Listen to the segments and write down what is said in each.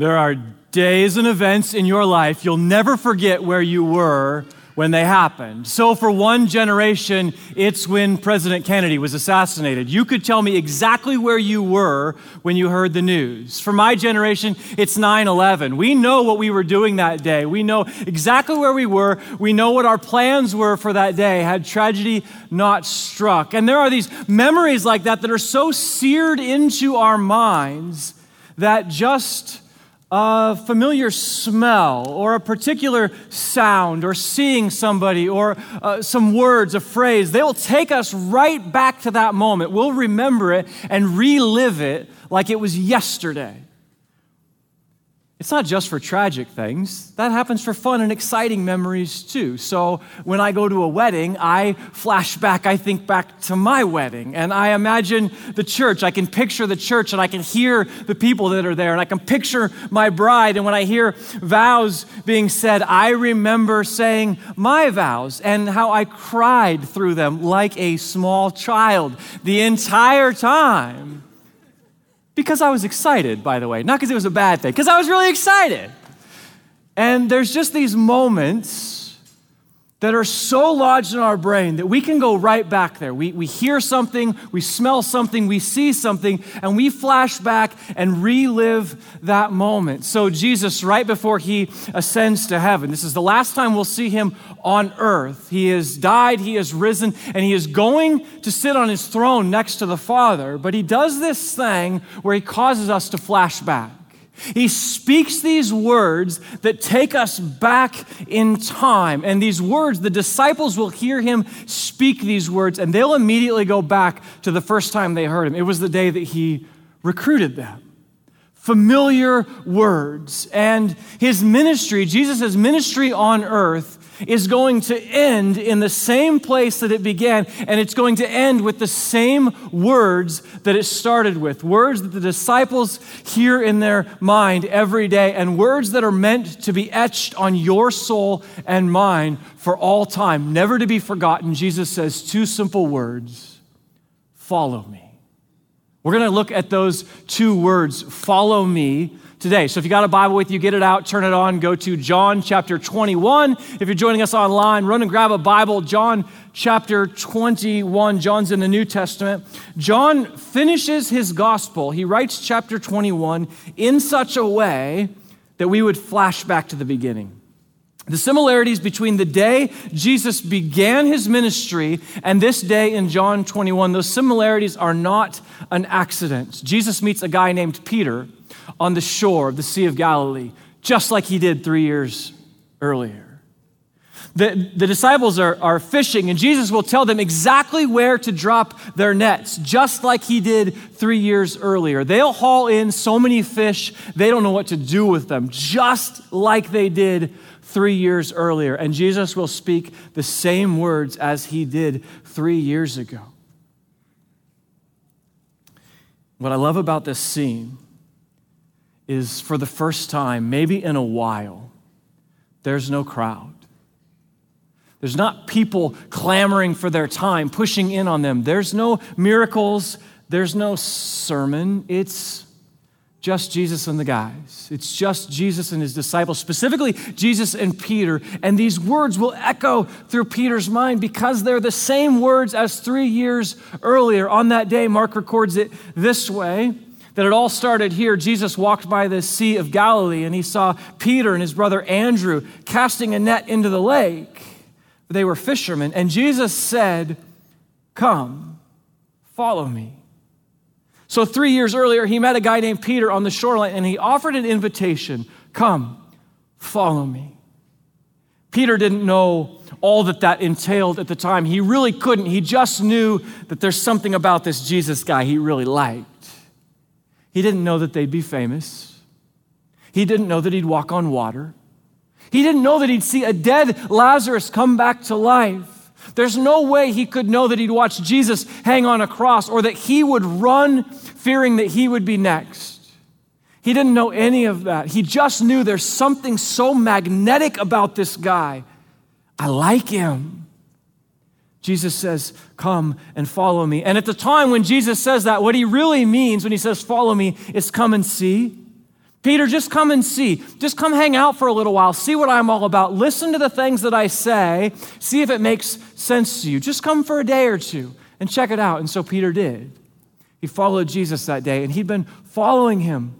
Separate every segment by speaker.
Speaker 1: There are days and events in your life you'll never forget where you were when they happened. So, for one generation, it's when President Kennedy was assassinated. You could tell me exactly where you were when you heard the news. For my generation, it's 9 11. We know what we were doing that day. We know exactly where we were. We know what our plans were for that day had tragedy not struck. And there are these memories like that that are so seared into our minds that just a familiar smell or a particular sound or seeing somebody or uh, some words, a phrase, they will take us right back to that moment. We'll remember it and relive it like it was yesterday. It's not just for tragic things. That happens for fun and exciting memories too. So when I go to a wedding, I flash back, I think back to my wedding, and I imagine the church. I can picture the church and I can hear the people that are there, and I can picture my bride. And when I hear vows being said, I remember saying my vows and how I cried through them like a small child the entire time. Because I was excited, by the way, not because it was a bad thing, because I was really excited. And there's just these moments that are so lodged in our brain that we can go right back there. We, we hear something, we smell something, we see something, and we flash back and relive that moment. So, Jesus, right before he ascends to heaven, this is the last time we'll see him on earth. He has died, he has risen, and he is going to sit on his throne next to the Father. But he does this thing where he causes us to flash back. He speaks these words that take us back in time. And these words, the disciples will hear him speak these words, and they'll immediately go back to the first time they heard him. It was the day that he recruited them familiar words. And his ministry, Jesus' ministry on earth, is going to end in the same place that it began, and it's going to end with the same words that it started with words that the disciples hear in their mind every day, and words that are meant to be etched on your soul and mine for all time, never to be forgotten. Jesus says two simple words follow me. We're going to look at those two words, follow me, today. So if you got a Bible with you, get it out, turn it on, go to John chapter 21. If you're joining us online, run and grab a Bible. John chapter 21. John's in the New Testament. John finishes his gospel. He writes chapter 21 in such a way that we would flash back to the beginning. The similarities between the day Jesus began his ministry and this day in John 21, those similarities are not an accident. Jesus meets a guy named Peter on the shore of the Sea of Galilee, just like he did three years earlier. The, the disciples are, are fishing, and Jesus will tell them exactly where to drop their nets, just like he did three years earlier. They'll haul in so many fish, they don't know what to do with them, just like they did three years earlier. And Jesus will speak the same words as he did three years ago. What I love about this scene is for the first time, maybe in a while, there's no crowd. There's not people clamoring for their time, pushing in on them. There's no miracles. There's no sermon. It's just Jesus and the guys. It's just Jesus and his disciples, specifically Jesus and Peter. And these words will echo through Peter's mind because they're the same words as three years earlier. On that day, Mark records it this way that it all started here. Jesus walked by the Sea of Galilee and he saw Peter and his brother Andrew casting a net into the lake. They were fishermen. And Jesus said, Come, follow me. So, three years earlier, he met a guy named Peter on the shoreline and he offered an invitation Come, follow me. Peter didn't know all that that entailed at the time. He really couldn't. He just knew that there's something about this Jesus guy he really liked. He didn't know that they'd be famous. He didn't know that he'd walk on water. He didn't know that he'd see a dead Lazarus come back to life. There's no way he could know that he'd watch Jesus hang on a cross or that he would run fearing that he would be next. He didn't know any of that. He just knew there's something so magnetic about this guy. I like him. Jesus says, Come and follow me. And at the time when Jesus says that, what he really means when he says, Follow me, is come and see. Peter, just come and see. Just come hang out for a little while. See what I'm all about. Listen to the things that I say. See if it makes sense to you. Just come for a day or two and check it out. And so Peter did. He followed Jesus that day, and he'd been following him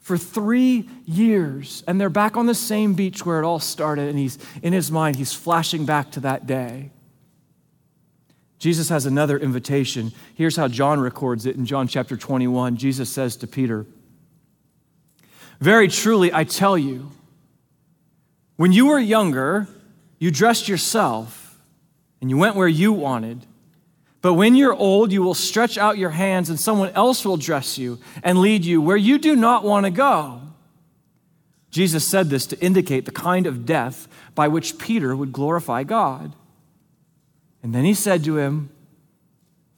Speaker 1: for three years. And they're back on the same beach where it all started. And he's in his mind, he's flashing back to that day. Jesus has another invitation. Here's how John records it in John chapter 21. Jesus says to Peter, Very truly, I tell you, when you were younger, you dressed yourself and you went where you wanted. But when you're old, you will stretch out your hands and someone else will dress you and lead you where you do not want to go. Jesus said this to indicate the kind of death by which Peter would glorify God. And then he said to him,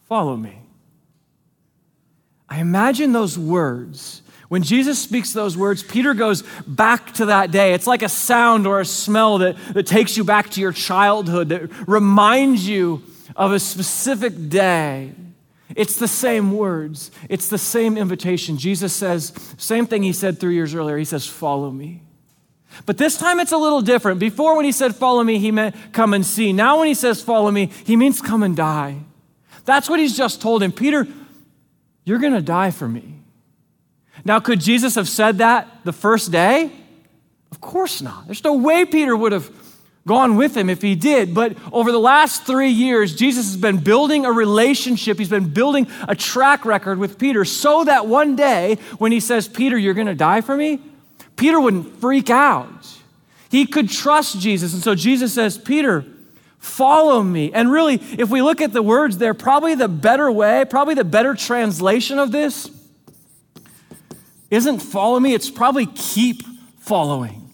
Speaker 1: Follow me. I imagine those words. When Jesus speaks those words, Peter goes back to that day. It's like a sound or a smell that, that takes you back to your childhood, that reminds you of a specific day. It's the same words, it's the same invitation. Jesus says, same thing he said three years earlier. He says, Follow me. But this time it's a little different. Before, when he said, Follow me, he meant come and see. Now, when he says, Follow me, he means come and die. That's what he's just told him. Peter, you're going to die for me. Now, could Jesus have said that the first day? Of course not. There's no way Peter would have gone with him if he did. But over the last three years, Jesus has been building a relationship. He's been building a track record with Peter so that one day when he says, Peter, you're going to die for me, Peter wouldn't freak out. He could trust Jesus. And so Jesus says, Peter, follow me. And really, if we look at the words there, probably the better way, probably the better translation of this isn't follow me, it's probably keep following.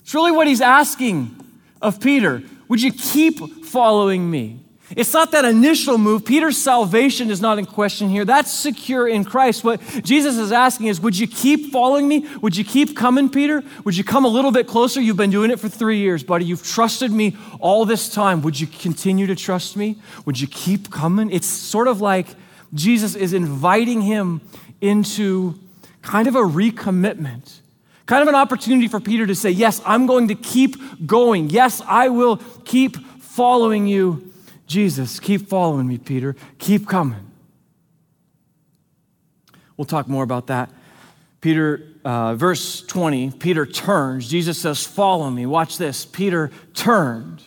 Speaker 1: It's really what he's asking of Peter. Would you keep following me? It's not that initial move. Peter's salvation is not in question here. That's secure in Christ. What Jesus is asking is Would you keep following me? Would you keep coming, Peter? Would you come a little bit closer? You've been doing it for three years, buddy. You've trusted me all this time. Would you continue to trust me? Would you keep coming? It's sort of like Jesus is inviting him into kind of a recommitment. Kind of an opportunity for Peter to say, Yes, I'm going to keep going. Yes, I will keep following you Jesus, keep following me, Peter. Keep coming. We'll talk more about that. Peter, uh, verse 20, Peter turns. Jesus says, Follow me. Watch this. Peter turned.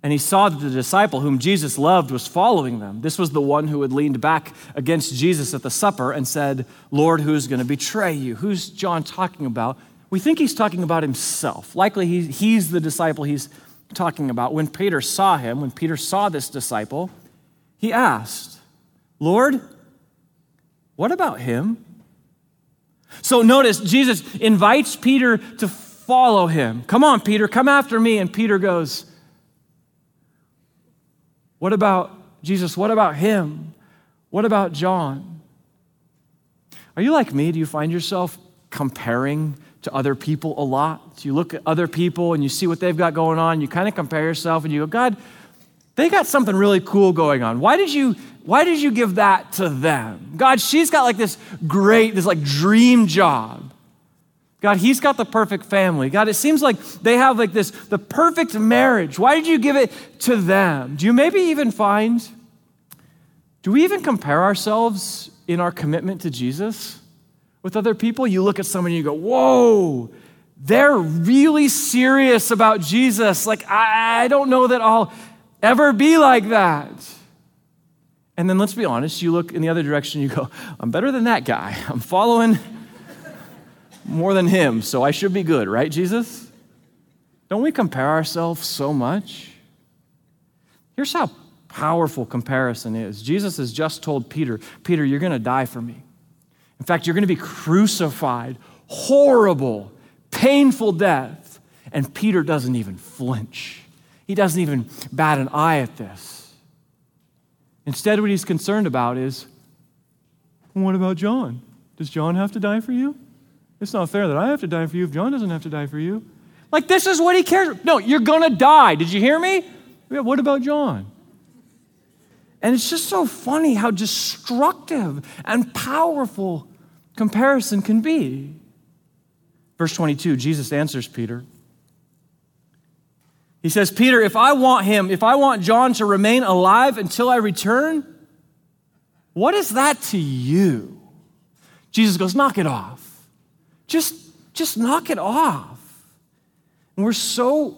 Speaker 1: And he saw that the disciple whom Jesus loved was following them. This was the one who had leaned back against Jesus at the supper and said, Lord, who's going to betray you? Who's John talking about? We think he's talking about himself. Likely he, he's the disciple he's talking about. When Peter saw him, when Peter saw this disciple, he asked, Lord, what about him? So notice, Jesus invites Peter to follow him. Come on, Peter, come after me. And Peter goes, What about Jesus? What about him? What about John? Are you like me? Do you find yourself comparing to other people a lot. So You look at other people and you see what they've got going on, you kind of compare yourself and you go, God, they got something really cool going on. Why did you why did you give that to them? God, she's got like this great, this like dream job. God, he's got the perfect family. God, it seems like they have like this, the perfect marriage. Why did you give it to them? Do you maybe even find, do we even compare ourselves in our commitment to Jesus? With other people, you look at someone and you go, whoa, they're really serious about Jesus. Like, I, I don't know that I'll ever be like that. And then let's be honest, you look in the other direction, you go, I'm better than that guy. I'm following more than him, so I should be good, right, Jesus? Don't we compare ourselves so much? Here's how powerful comparison is Jesus has just told Peter, Peter, you're going to die for me. In fact, you're going to be crucified. Horrible, painful death. And Peter doesn't even flinch. He doesn't even bat an eye at this. Instead, what he's concerned about is what about John? Does John have to die for you? It's not fair that I have to die for you if John doesn't have to die for you. Like, this is what he cares. No, you're going to die. Did you hear me? Yeah, what about John? And it's just so funny how destructive and powerful comparison can be. Verse 22, Jesus answers Peter. He says, Peter, if I want him, if I want John to remain alive until I return, what is that to you? Jesus goes, knock it off. Just, just knock it off. And we're so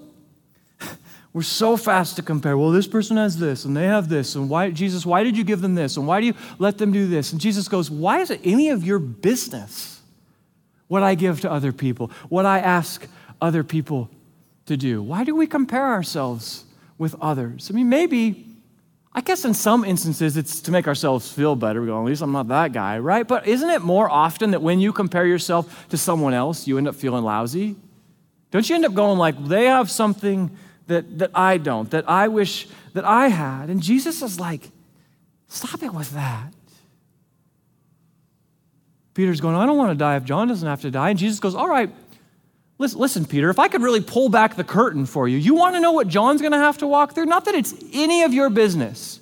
Speaker 1: we're so fast to compare. Well, this person has this and they have this. And why, Jesus, why did you give them this? And why do you let them do this? And Jesus goes, Why is it any of your business what I give to other people, what I ask other people to do? Why do we compare ourselves with others? I mean, maybe, I guess in some instances it's to make ourselves feel better. We go, At least I'm not that guy, right? But isn't it more often that when you compare yourself to someone else, you end up feeling lousy? Don't you end up going like, They have something that, that I don't, that I wish that I had. And Jesus is like, stop it with that. Peter's going, I don't want to die if John doesn't have to die. And Jesus goes, All right, listen, listen, Peter, if I could really pull back the curtain for you, you want to know what John's going to have to walk through? Not that it's any of your business.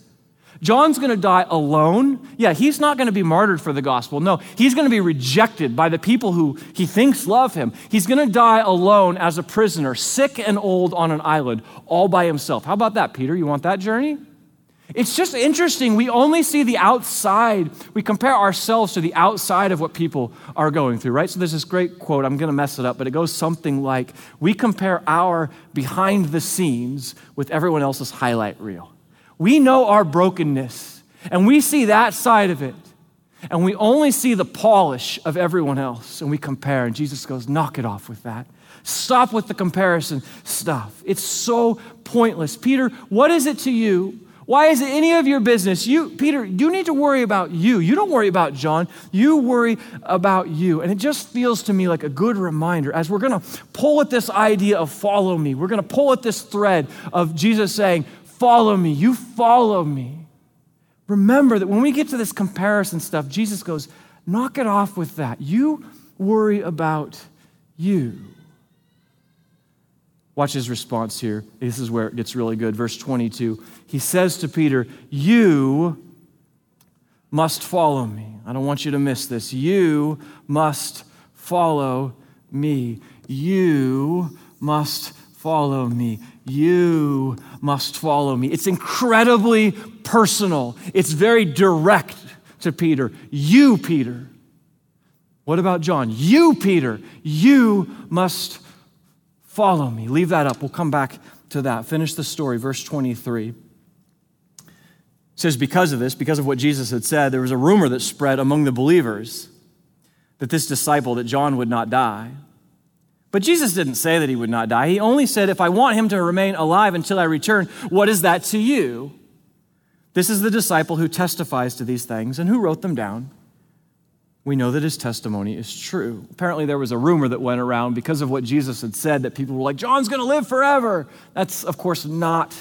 Speaker 1: John's going to die alone. Yeah, he's not going to be martyred for the gospel. No, he's going to be rejected by the people who he thinks love him. He's going to die alone as a prisoner, sick and old on an island, all by himself. How about that, Peter? You want that journey? It's just interesting. We only see the outside. We compare ourselves to the outside of what people are going through, right? So there's this great quote. I'm going to mess it up, but it goes something like We compare our behind the scenes with everyone else's highlight reel. We know our brokenness, and we see that side of it. And we only see the polish of everyone else, and we compare. And Jesus goes, Knock it off with that. Stop with the comparison stuff. It's so pointless. Peter, what is it to you? Why is it any of your business? You, Peter, you need to worry about you. You don't worry about John. You worry about you. And it just feels to me like a good reminder as we're going to pull at this idea of follow me. We're going to pull at this thread of Jesus saying, follow me. You follow me. Remember that when we get to this comparison stuff, Jesus goes, knock it off with that. You worry about you. Watch his response here. This is where it gets really good. Verse 22. He says to Peter, You must follow me. I don't want you to miss this. You must follow me. You must follow me. You must follow me. It's incredibly personal, it's very direct to Peter. You, Peter. What about John? You, Peter. You must follow me. Leave that up. We'll come back to that. Finish the story. Verse 23 it says, Because of this, because of what Jesus had said, there was a rumor that spread among the believers that this disciple, that John would not die. But Jesus didn't say that he would not die. He only said, If I want him to remain alive until I return, what is that to you? This is the disciple who testifies to these things and who wrote them down. We know that his testimony is true. Apparently, there was a rumor that went around because of what Jesus had said that people were like, John's going to live forever. That's, of course, not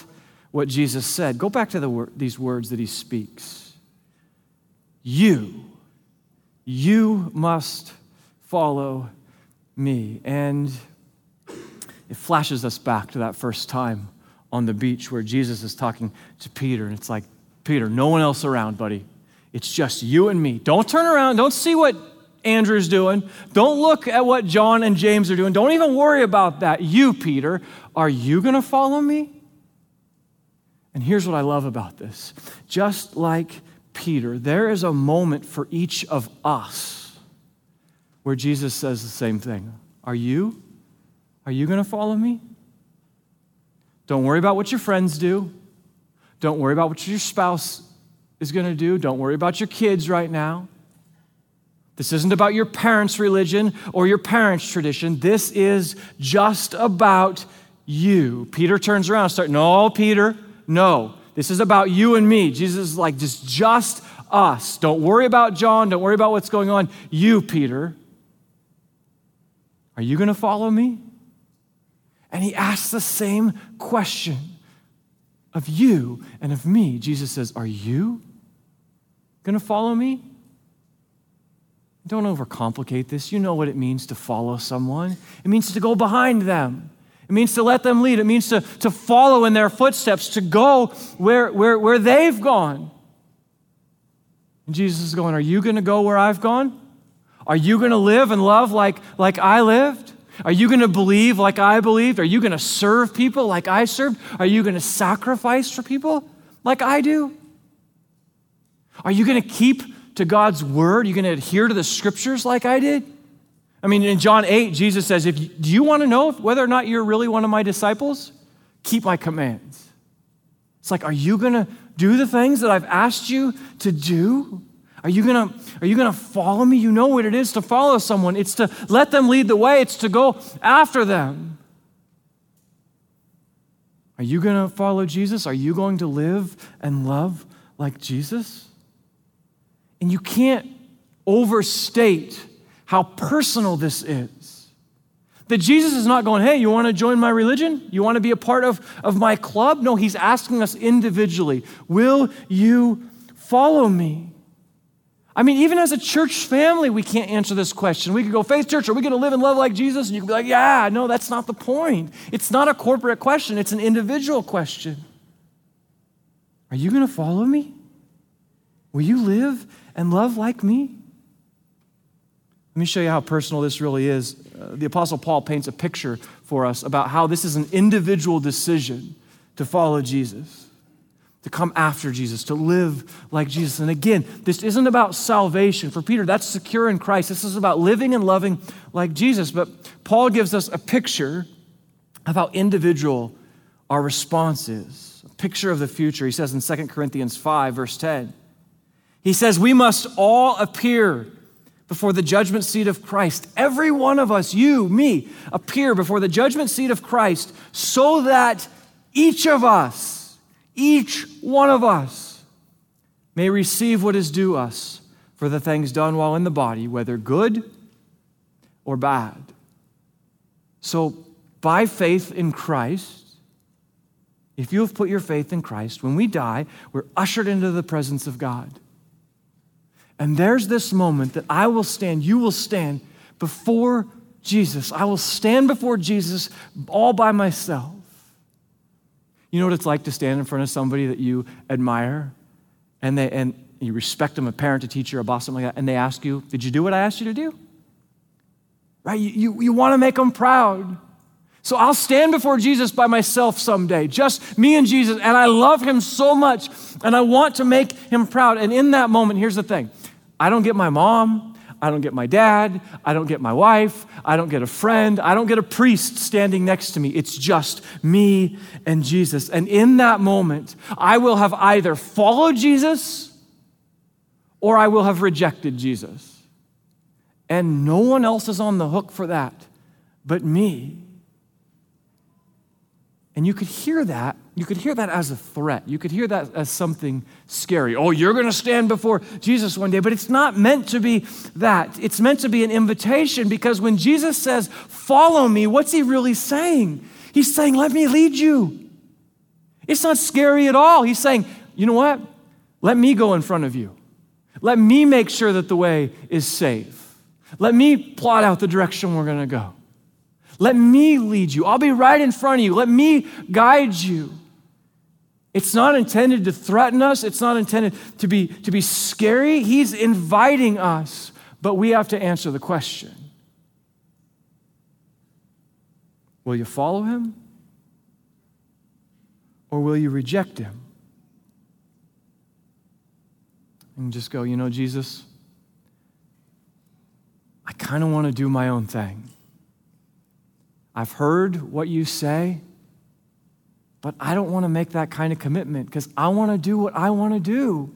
Speaker 1: what Jesus said. Go back to the, these words that he speaks. You, you must follow me. And it flashes us back to that first time on the beach where Jesus is talking to Peter. And it's like, Peter, no one else around, buddy. It's just you and me. Don't turn around. Don't see what Andrew's doing. Don't look at what John and James are doing. Don't even worry about that. You, Peter, are you going to follow me? And here's what I love about this just like Peter, there is a moment for each of us where Jesus says the same thing. Are you? Are you going to follow me? Don't worry about what your friends do. Don't worry about what your spouse is going to do. Don't worry about your kids right now. This isn't about your parents' religion or your parents' tradition. This is just about you. Peter turns around and starts, No, Peter, no. This is about you and me. Jesus is like, just, just us. Don't worry about John. Don't worry about what's going on. You, Peter. Are you going to follow me? And he asks the same question of you and of me. Jesus says, Are you going to follow me? Don't overcomplicate this. You know what it means to follow someone. It means to go behind them. It means to let them lead. It means to, to follow in their footsteps, to go where, where, where they've gone. And Jesus is going, Are you going to go where I've gone? Are you going to live and love like, like I lived? Are you going to believe like I believed? Are you going to serve people like I served? Are you going to sacrifice for people like I do? Are you going to keep to God's word? Are you going to adhere to the scriptures like I did? I mean, in John 8, Jesus says, if you, Do you want to know whether or not you're really one of my disciples? Keep my commands. It's like, are you going to do the things that I've asked you to do? Are you to are you to follow me? You know what it is to follow someone. It's to let them lead the way. It's to go after them. Are you to follow Jesus? Are you going to live and love like Jesus? And you can't overstate how personal this is. That Jesus is not going, hey, you want to join my religion? You want to be a part of, of my club? No, he's asking us individually, will you follow me? I mean, even as a church family, we can't answer this question. We could go, Faith Church, are we going to live and love like Jesus? And you could be like, yeah, no, that's not the point. It's not a corporate question, it's an individual question. Are you going to follow me? Will you live and love like me? Let me show you how personal this really is. Uh, the Apostle Paul paints a picture for us about how this is an individual decision to follow Jesus to come after Jesus, to live like Jesus. And again, this isn't about salvation. For Peter, that's secure in Christ. This is about living and loving like Jesus. But Paul gives us a picture of how individual our response is, a picture of the future. He says in 2 Corinthians 5, verse 10, he says, We must all appear before the judgment seat of Christ. Every one of us, you, me, appear before the judgment seat of Christ so that each of us, each one of us may receive what is due us for the things done while in the body, whether good or bad. So, by faith in Christ, if you have put your faith in Christ, when we die, we're ushered into the presence of God. And there's this moment that I will stand, you will stand before Jesus. I will stand before Jesus all by myself. You know what it's like to stand in front of somebody that you admire and, they, and you respect them, a parent, a teacher, a boss, something like that, and they ask you, Did you do what I asked you to do? Right? You, you, you want to make them proud. So I'll stand before Jesus by myself someday, just me and Jesus, and I love him so much, and I want to make him proud. And in that moment, here's the thing I don't get my mom, I don't get my dad. I don't get my wife. I don't get a friend. I don't get a priest standing next to me. It's just me and Jesus. And in that moment, I will have either followed Jesus or I will have rejected Jesus. And no one else is on the hook for that but me. And you could hear that. You could hear that as a threat. You could hear that as something scary. Oh, you're going to stand before Jesus one day. But it's not meant to be that. It's meant to be an invitation because when Jesus says, Follow me, what's he really saying? He's saying, Let me lead you. It's not scary at all. He's saying, You know what? Let me go in front of you. Let me make sure that the way is safe. Let me plot out the direction we're going to go. Let me lead you. I'll be right in front of you. Let me guide you. It's not intended to threaten us, it's not intended to be, to be scary. He's inviting us, but we have to answer the question Will you follow him? Or will you reject him? And just go, you know, Jesus, I kind of want to do my own thing. I've heard what you say, but I don't want to make that kind of commitment because I want to do what I want to do.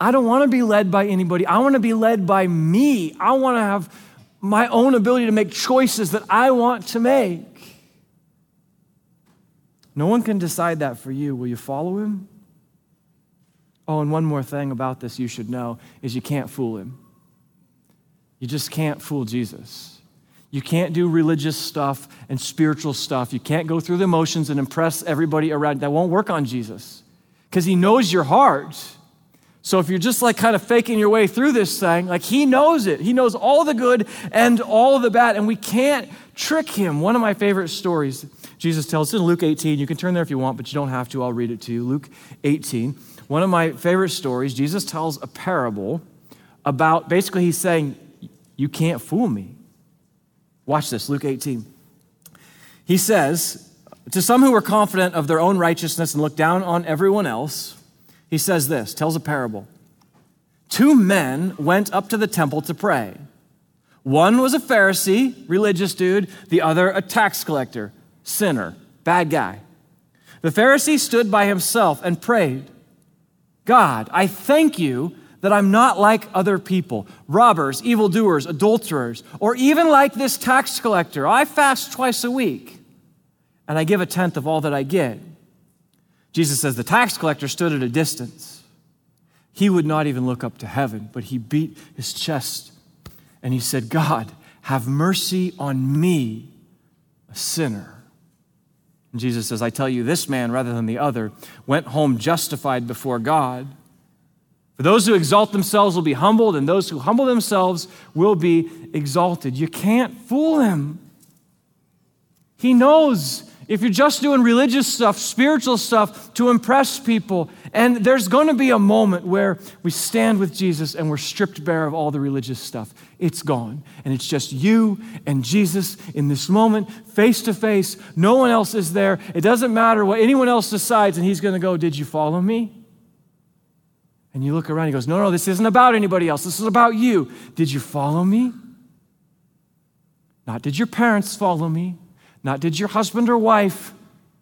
Speaker 1: I don't want to be led by anybody. I want to be led by me. I want to have my own ability to make choices that I want to make. No one can decide that for you. Will you follow him? Oh, and one more thing about this you should know is you can't fool him. You just can't fool Jesus. You can't do religious stuff and spiritual stuff. You can't go through the motions and impress everybody around. That won't work on Jesus because he knows your heart. So if you're just like kind of faking your way through this thing, like he knows it. He knows all the good and all the bad, and we can't trick him. One of my favorite stories Jesus tells in Luke 18. You can turn there if you want, but you don't have to. I'll read it to you. Luke 18. One of my favorite stories, Jesus tells a parable about basically he's saying, You can't fool me. Watch this, Luke 18. He says, To some who were confident of their own righteousness and looked down on everyone else, he says this, tells a parable. Two men went up to the temple to pray. One was a Pharisee, religious dude, the other a tax collector, sinner, bad guy. The Pharisee stood by himself and prayed God, I thank you that I'm not like other people, robbers, evildoers, adulterers, or even like this tax collector. I fast twice a week and I give a tenth of all that I get. Jesus says the tax collector stood at a distance. He would not even look up to heaven, but he beat his chest and he said, God, have mercy on me, a sinner. And Jesus says, I tell you, this man, rather than the other, went home justified before God. For those who exalt themselves will be humbled, and those who humble themselves will be exalted. You can't fool him. He knows if you're just doing religious stuff, spiritual stuff to impress people, and there's going to be a moment where we stand with Jesus and we're stripped bare of all the religious stuff. It's gone. And it's just you and Jesus in this moment, face to face. No one else is there. It doesn't matter what anyone else decides, and He's going to go, Did you follow me? And you look around, He goes, No, no, this isn't about anybody else. This is about you. Did you follow me? Not did your parents follow me? Not did your husband or wife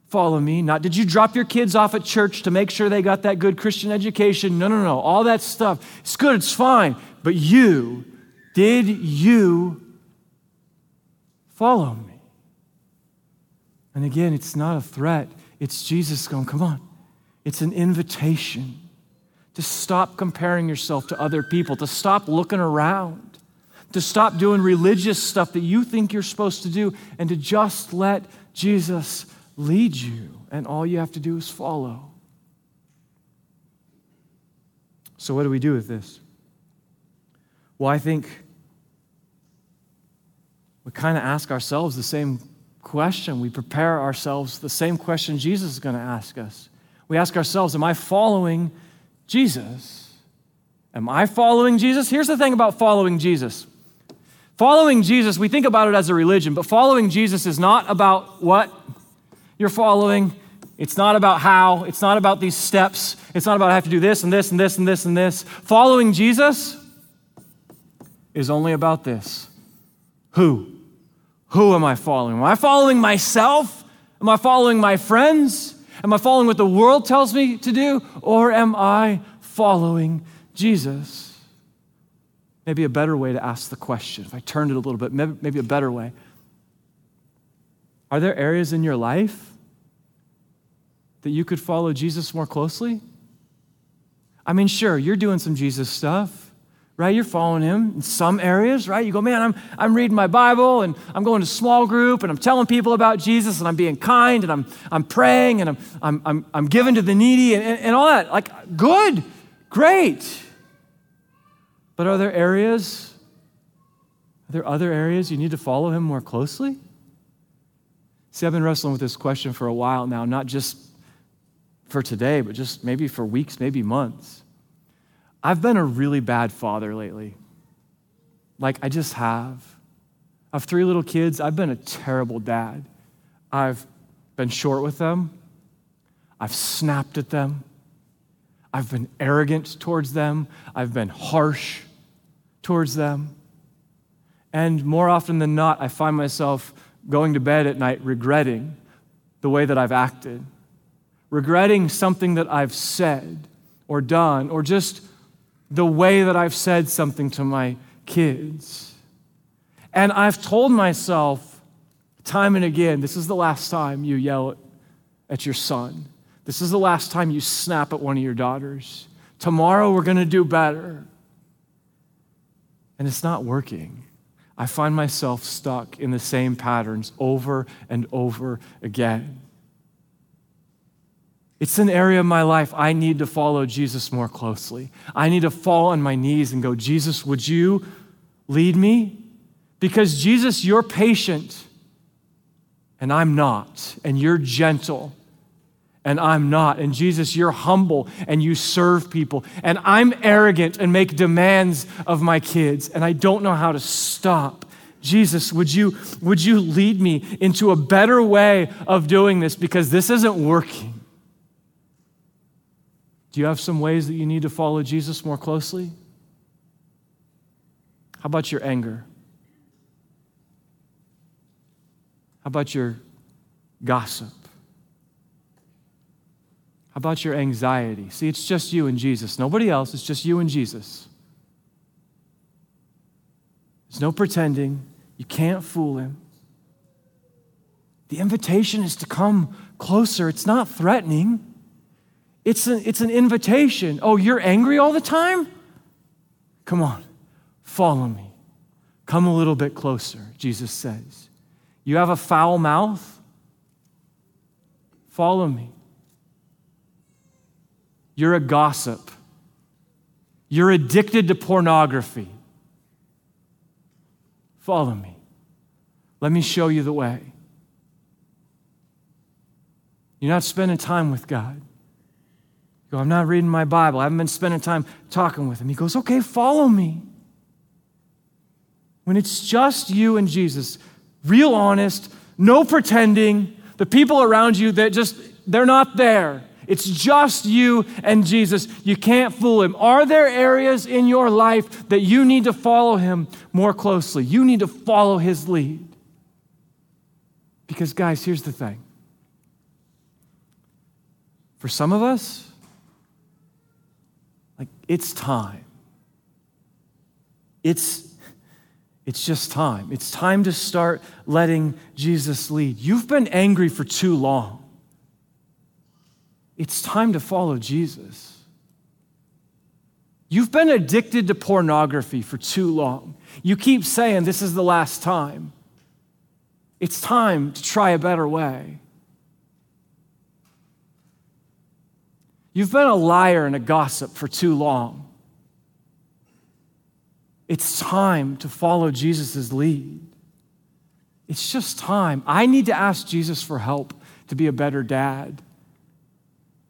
Speaker 1: follow me? Not did you drop your kids off at church to make sure they got that good Christian education? No, no, no. All that stuff. It's good, it's fine. But you, did you follow me? And again, it's not a threat. It's Jesus going, come on. It's an invitation to stop comparing yourself to other people, to stop looking around to stop doing religious stuff that you think you're supposed to do and to just let Jesus lead you. And all you have to do is follow. So, what do we do with this? Well, I think we kind of ask ourselves the same question. We prepare ourselves the same question Jesus is going to ask us. We ask ourselves, Am I following Jesus? Am I following Jesus? Here's the thing about following Jesus Following Jesus, we think about it as a religion, but following Jesus is not about what you're following. It's not about how. It's not about these steps. It's not about I have to do this and this and this and this and this. Following Jesus is only about this. Who? Who am I following? Am I following myself? Am I following my friends? Am I following what the world tells me to do? Or am I following Jesus? Maybe a better way to ask the question, if I turned it a little bit, maybe, a better way. Are there areas in your life that you could follow Jesus more closely? I mean, sure, you're doing some Jesus stuff, right? You're following him in some areas, right? You go, man, I'm, I'm reading my Bible and I'm going to small group and I'm telling people about Jesus and I'm being kind and I'm, I'm praying and I'm, I'm, I'm, I'm giving to the needy and, and, and all that. Like, good, great. But are there areas, are there other areas you need to follow him more closely? See, I've been wrestling with this question for a while now, not just for today, but just maybe for weeks, maybe months. I've been a really bad father lately. Like, I just have. I have three little kids. I've been a terrible dad. I've been short with them. I've snapped at them. I've been arrogant towards them. I've been harsh towards them. And more often than not, I find myself going to bed at night regretting the way that I've acted, regretting something that I've said or done, or just the way that I've said something to my kids. And I've told myself time and again this is the last time you yell at your son. This is the last time you snap at one of your daughters. Tomorrow we're going to do better and it's not working. I find myself stuck in the same patterns over and over again. It's an area of my life I need to follow Jesus more closely. I need to fall on my knees and go, Jesus, would you lead me? Because, Jesus, you're patient and I'm not, and you're gentle and I'm not. And Jesus, you're humble and you serve people. And I'm arrogant and make demands of my kids, and I don't know how to stop. Jesus, would you, would you lead me into a better way of doing this because this isn't working? Do you have some ways that you need to follow Jesus more closely? How about your anger? How about your gossip? How about your anxiety? See, it's just you and Jesus. Nobody else, it's just you and Jesus. There's no pretending. You can't fool him. The invitation is to come closer. It's not threatening, it's an, it's an invitation. Oh, you're angry all the time? Come on, follow me. Come a little bit closer, Jesus says. You have a foul mouth? Follow me. You're a gossip. You're addicted to pornography. Follow me. Let me show you the way. You're not spending time with God. Go, I'm not reading my Bible. I haven't been spending time talking with Him. He goes, Okay, follow me. When it's just you and Jesus, real honest, no pretending, the people around you that just, they're not there. It's just you and Jesus. You can't fool him. Are there areas in your life that you need to follow him more closely? You need to follow his lead. Because, guys, here's the thing for some of us, like, it's time. It's, it's just time. It's time to start letting Jesus lead. You've been angry for too long. It's time to follow Jesus. You've been addicted to pornography for too long. You keep saying this is the last time. It's time to try a better way. You've been a liar and a gossip for too long. It's time to follow Jesus' lead. It's just time. I need to ask Jesus for help to be a better dad.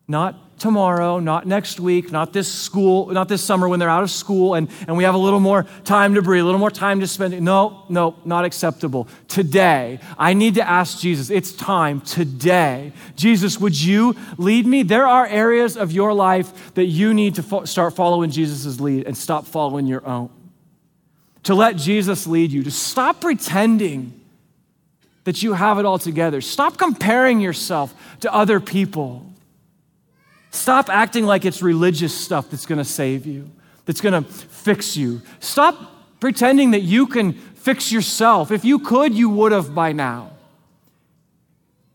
Speaker 1: Not tomorrow, not next week, not this school, not this summer when they're out of school and, and we have a little more time to breathe, a little more time to spend. No, no, not acceptable. Today, I need to ask Jesus, it's time today. Jesus, would you lead me? There are areas of your life that you need to fo- start following Jesus' lead and stop following your own. To let Jesus lead you, to stop pretending that you have it all together. Stop comparing yourself to other people. Stop acting like it's religious stuff that's going to save you, that's going to fix you. Stop pretending that you can fix yourself. If you could, you would have by now.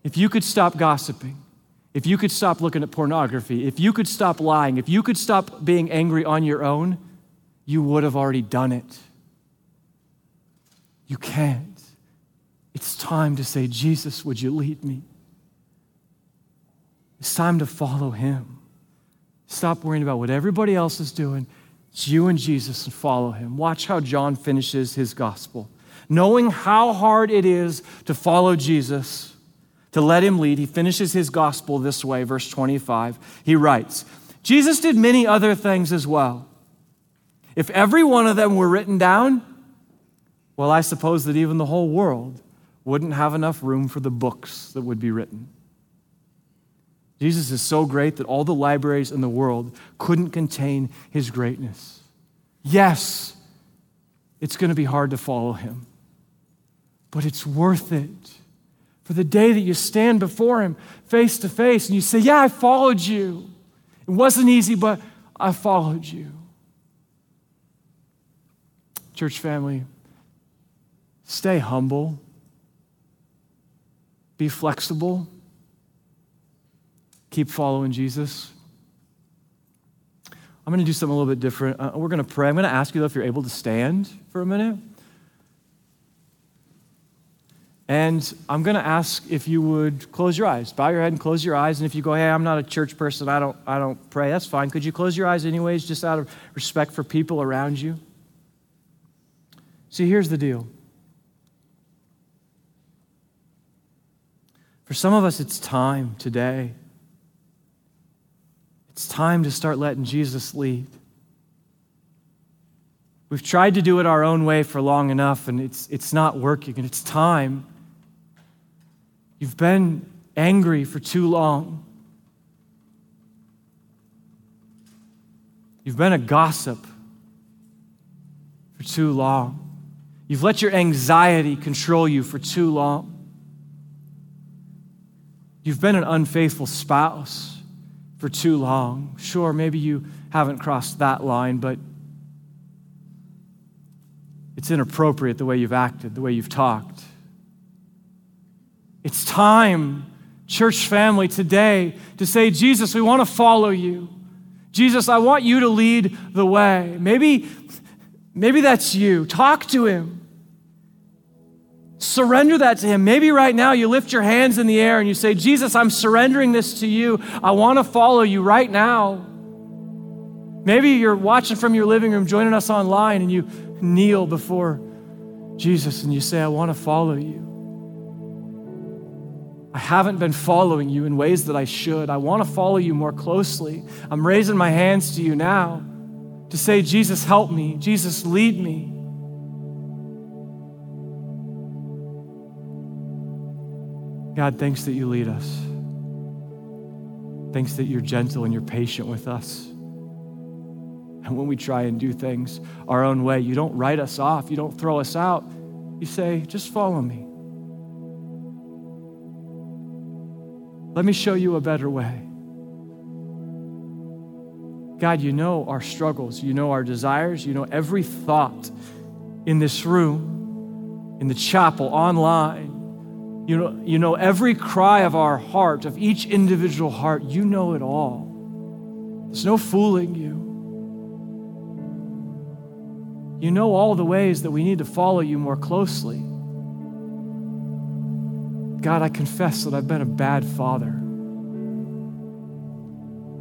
Speaker 1: If you could stop gossiping, if you could stop looking at pornography, if you could stop lying, if you could stop being angry on your own, you would have already done it. You can't. It's time to say, Jesus, would you lead me? It's time to follow him. Stop worrying about what everybody else is doing. It's you and Jesus and follow him. Watch how John finishes his gospel. Knowing how hard it is to follow Jesus, to let him lead, he finishes his gospel this way, verse 25. He writes, Jesus did many other things as well. If every one of them were written down, well, I suppose that even the whole world wouldn't have enough room for the books that would be written. Jesus is so great that all the libraries in the world couldn't contain his greatness. Yes, it's going to be hard to follow him, but it's worth it. For the day that you stand before him face to face and you say, Yeah, I followed you. It wasn't easy, but I followed you. Church family, stay humble, be flexible keep following Jesus. I'm going to do something a little bit different. Uh, we're going to pray. I'm going to ask you, though, if you're able to stand for a minute. And I'm going to ask if you would close your eyes, bow your head and close your eyes. And if you go, hey, I'm not a church person, I don't, I don't pray, that's fine. Could you close your eyes anyways, just out of respect for people around you? See, here's the deal. For some of us, it's time today time to start letting Jesus lead. We've tried to do it our own way for long enough, and it's, it's not working, and it's time. You've been angry for too long. You've been a gossip for too long. You've let your anxiety control you for too long. You've been an unfaithful spouse for too long. Sure, maybe you haven't crossed that line, but it's inappropriate the way you've acted, the way you've talked. It's time, church family, today to say, Jesus, we want to follow you. Jesus, I want you to lead the way. Maybe, maybe that's you. Talk to him. Surrender that to Him. Maybe right now you lift your hands in the air and you say, Jesus, I'm surrendering this to you. I want to follow you right now. Maybe you're watching from your living room, joining us online, and you kneel before Jesus and you say, I want to follow you. I haven't been following you in ways that I should. I want to follow you more closely. I'm raising my hands to you now to say, Jesus, help me. Jesus, lead me. God, thanks that you lead us. Thanks that you're gentle and you're patient with us. And when we try and do things our own way, you don't write us off, you don't throw us out. You say, just follow me. Let me show you a better way. God, you know our struggles, you know our desires, you know every thought in this room, in the chapel, online. You know, you know every cry of our heart, of each individual heart. You know it all. There's no fooling you. You know all the ways that we need to follow you more closely. God, I confess that I've been a bad father.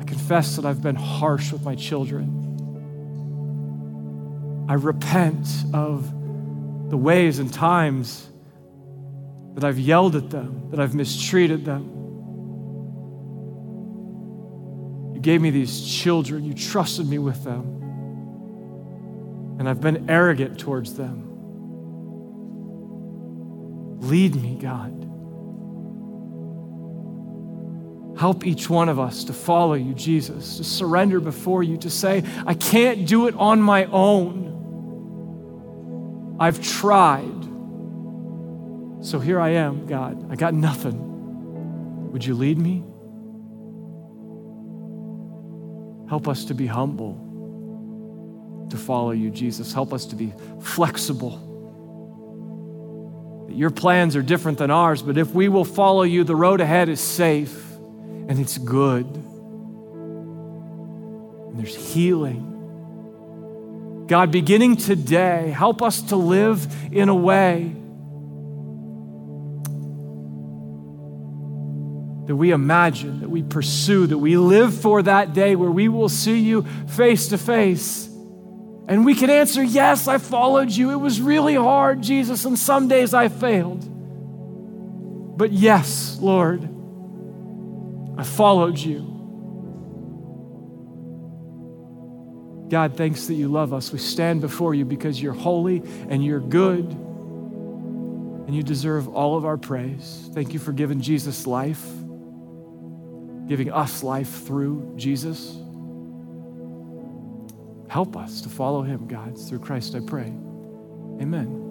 Speaker 1: I confess that I've been harsh with my children. I repent of the ways and times that I've yelled at them, that I've mistreated them. You gave me these children, you trusted me with them, and I've been arrogant towards them. Lead me, God. Help each one of us to follow you, Jesus, to surrender before you, to say, I can't do it on my own. I've tried. So here I am, God. I got nothing. Would you lead me? Help us to be humble, to follow you, Jesus. Help us to be flexible. Your plans are different than ours, but if we will follow you, the road ahead is safe and it's good. And there's healing. God, beginning today, help us to live in a way that we imagine, that we pursue, that we live for that day where we will see you face to face. And we can answer, Yes, I followed you. It was really hard, Jesus, and some days I failed. But yes, Lord, I followed you. God, thanks that you love us. We stand before you because you're holy and you're good and you deserve all of our praise. Thank you for giving Jesus life giving us life through Jesus. Help us to follow him, God. Through Christ, I pray. Amen.